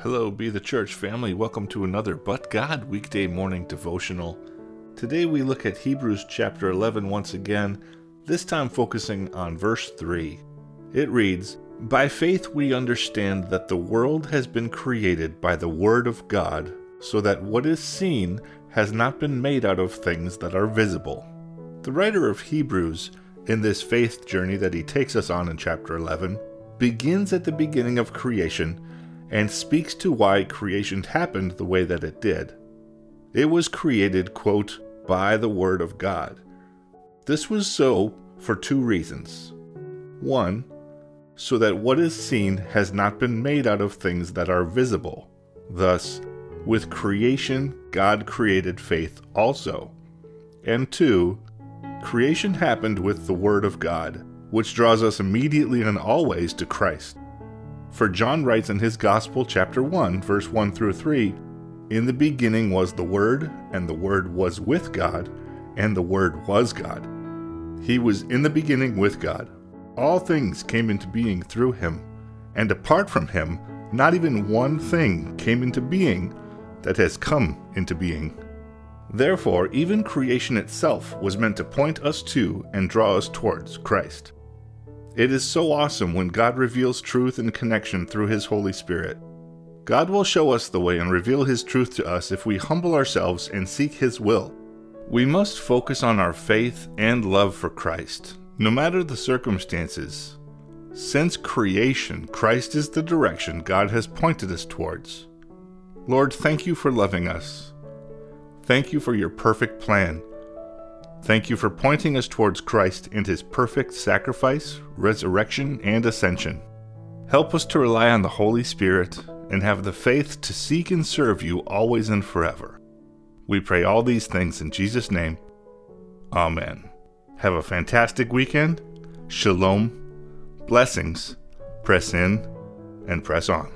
Hello, Be the Church family. Welcome to another But God weekday morning devotional. Today we look at Hebrews chapter 11 once again, this time focusing on verse 3. It reads By faith we understand that the world has been created by the Word of God, so that what is seen has not been made out of things that are visible. The writer of Hebrews, in this faith journey that he takes us on in chapter 11, begins at the beginning of creation and speaks to why creation happened the way that it did. It was created, quote, by the Word of God. This was so for two reasons. One, so that what is seen has not been made out of things that are visible. Thus, with creation, God created faith also. And two, creation happened with the Word of God, which draws us immediately and always to Christ. For John writes in his Gospel, chapter 1, verse 1 through 3 In the beginning was the Word, and the Word was with God, and the Word was God. He was in the beginning with God. All things came into being through him, and apart from him, not even one thing came into being that has come into being. Therefore, even creation itself was meant to point us to and draw us towards Christ. It is so awesome when God reveals truth and connection through His Holy Spirit. God will show us the way and reveal His truth to us if we humble ourselves and seek His will. We must focus on our faith and love for Christ, no matter the circumstances. Since creation, Christ is the direction God has pointed us towards. Lord, thank you for loving us. Thank you for your perfect plan. Thank you for pointing us towards Christ and his perfect sacrifice, resurrection, and ascension. Help us to rely on the Holy Spirit and have the faith to seek and serve you always and forever. We pray all these things in Jesus' name. Amen. Have a fantastic weekend. Shalom. Blessings. Press in and press on.